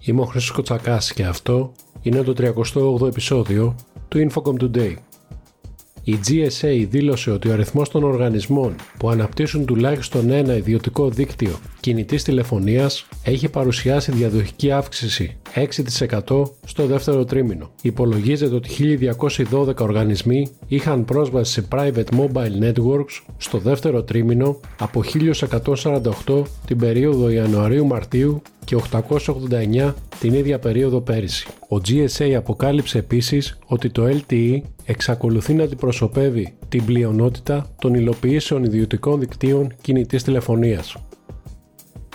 Είμαι ο Χρήστος Κοτσακάς και αυτό είναι το 38ο επεισόδιο του Infocom Today. Η GSA δήλωσε ότι ο αριθμός των οργανισμών που αναπτύσσουν τουλάχιστον ένα ιδιωτικό δίκτυο κινητής τηλεφωνίας έχει παρουσιάσει διαδοχική αύξηση 6% στο δεύτερο τρίμηνο. Υπολογίζεται ότι 1.212 οργανισμοί είχαν πρόσβαση σε private mobile networks στο δεύτερο τρίμηνο από 1.148 την περίοδο Ιανουαρίου-Μαρτίου και 889 την ίδια περίοδο πέρυσι. Ο GSA αποκάλυψε επίσης ότι το LTE εξακολουθεί να αντιπροσωπεύει την πλειονότητα των υλοποιήσεων ιδιωτικών δικτύων κινητής τηλεφωνίας.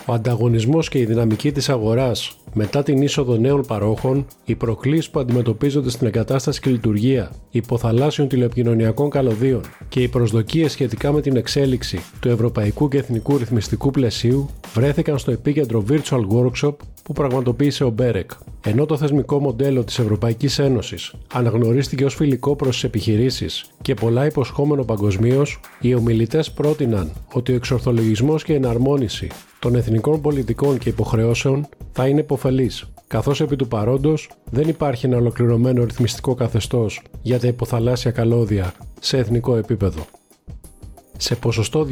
Ο ανταγωνισμός και η δυναμική της αγοράς μετά την είσοδο νέων παρόχων, οι προκλήσεις που αντιμετωπίζονται στην εγκατάσταση και λειτουργία υποθαλάσσιων τηλεπικοινωνιακών καλωδίων και οι προσδοκίες σχετικά με την εξέλιξη του ευρωπαϊκού και εθνικού ρυθμιστικού πλαισίου βρέθηκαν στο επίκεντρο Virtual Workshop που πραγματοποίησε ο Μπέρεκ. Ενώ το θεσμικό μοντέλο της Ευρωπαϊκής Ένωσης αναγνωρίστηκε ως φιλικό προς τις επιχειρήσεις και πολλά υποσχόμενο παγκοσμίως, οι ομιλητές πρότειναν ότι ο εξορθολογισμός και η εναρμόνιση των εθνικών πολιτικών και υποχρεώσεων θα είναι υποφελής, καθώς επί του παρόντος δεν υπάρχει ένα ολοκληρωμένο ρυθμιστικό καθεστώς για τα υποθαλάσσια καλώδια σε εθνικό επίπεδο. Σε ποσοστό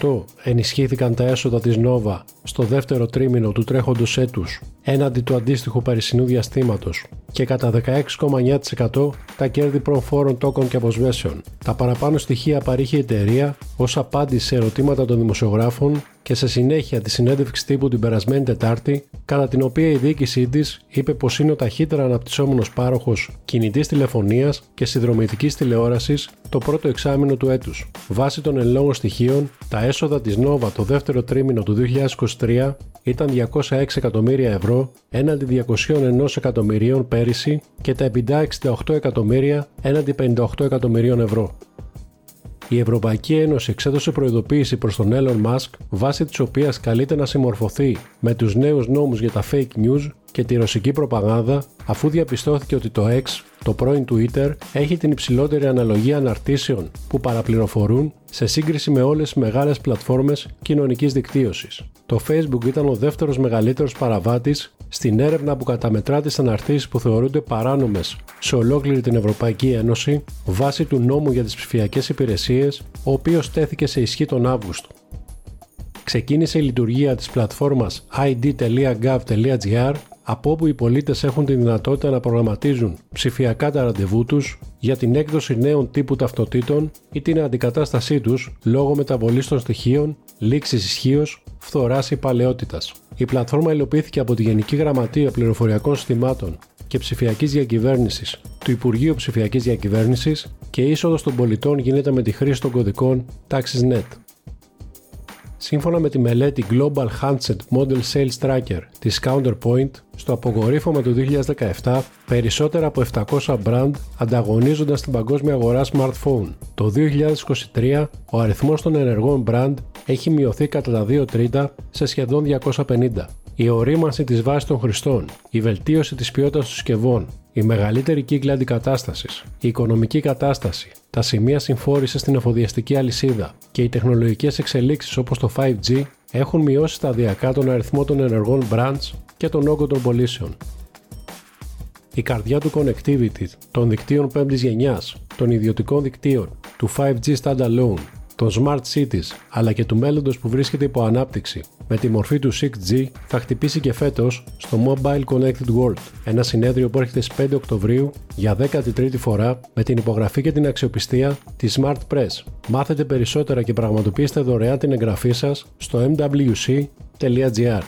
2,5% ενισχύθηκαν τα έσοδα της Nova στο δεύτερο τρίμηνο του τρέχοντος έτους έναντι του αντίστοιχου περσινού διαστήματος και κατά 16,9% τα κέρδη προφόρων τόκων και αποσβέσεων. Τα παραπάνω στοιχεία παρήχε η εταιρεία ως απάντηση σε ερωτήματα των δημοσιογράφων και σε συνέχεια τη συνέντευξη τύπου την περασμένη Τετάρτη, κατά την οποία η διοίκησή της είπε πως είναι ο ταχύτερα αναπτυσσόμενος πάροχος κινητής τηλεφωνίας και συνδρομητικής τηλεόρασης το πρώτο εξάμεινο του έτους. Βάσει των εν στοιχείων, τα έσοδα της Nova το δεύτερο τρίμηνο του 2023 ήταν 206 εκατομμύρια ευρώ έναντι 201 εκατομμυρίων πέρυσι και τα EBITDA 68 εκατομμύρια έναντι 58 εκατομμυρίων ευρώ. Η Ευρωπαϊκή Ένωση εξέδωσε προειδοποίηση προς τον Elon Musk βάσει της οποίας καλείται να συμμορφωθεί με τους νέους νόμους για τα fake news και τη ρωσική προπαγάνδα αφού διαπιστώθηκε ότι το X, το πρώην Twitter, έχει την υψηλότερη αναλογία αναρτήσεων που παραπληροφορούν σε σύγκριση με όλες τις μεγάλες πλατφόρμες κοινωνικής δικτύωσης. Το Facebook ήταν ο δεύτερος μεγαλύτερος παραβάτης στην έρευνα που καταμετρά τις αναρτήσεις που θεωρούνται παράνομες σε ολόκληρη την Ευρωπαϊκή Ένωση βάσει του νόμου για τις ψηφιακές υπηρεσίες, ο οποίος τέθηκε σε ισχύ τον Αύγουστο. Ξεκίνησε η λειτουργία της πλατφόρμας id.gov.gr από όπου οι πολίτες έχουν τη δυνατότητα να προγραμματίζουν ψηφιακά τα ραντεβού τους για την έκδοση νέων τύπου ταυτοτήτων ή την αντικατάστασή τους λόγω μεταβολής των στοιχείων, λήξης ισχύως, φθοράς ή παλαιότητας. Η πλατφόρμα υλοποιήθηκε από τη Γενική Γραμματεία Πληροφοριακών Συστημάτων και Ψηφιακής Διακυβέρνησης του Υπουργείου Ψηφιακής Διακυβέρνησης και η είσοδος των πολιτών γίνεται με τη χρήση των κωδικών TaxisNet. Σύμφωνα με τη μελέτη Global Handset Model Sales Tracker της Counterpoint, στο αποκορύφωμα του 2017, περισσότερα από 700 brand ανταγωνίζονταν στην παγκόσμια αγορά smartphone. Το 2023, ο αριθμός των ενεργών brand έχει μειωθεί κατά τα 2 τρίτα σε σχεδόν 250. Η ορίμανση της βάσης των χρηστών, η βελτίωση της ποιότητας των συσκευών, η μεγαλύτερη κύκλη αντικατάστασης, η οικονομική κατάσταση, τα σημεία συμφόρησης στην εφοδιαστική αλυσίδα και οι τεχνολογικές εξελίξεις όπως το 5G έχουν μειώσει σταδιακά τον αριθμό των ενεργών brands και τον όγκο των πωλήσεων. Η καρδιά του connectivity, των δικτύων 5η γενιάς, των ιδιωτικών δικτύων, του 5G standalone των Smart Cities αλλά και του μέλλοντος που βρίσκεται υπό ανάπτυξη με τη μορφή του 6G θα χτυπήσει και φέτος στο Mobile Connected World, ένα συνέδριο που έρχεται στις 5 Οκτωβρίου για 13η φορά με την υπογραφή και την αξιοπιστία της Smart Press. Μάθετε περισσότερα και πραγματοποιήστε δωρεάν την εγγραφή σας στο mwc.gr.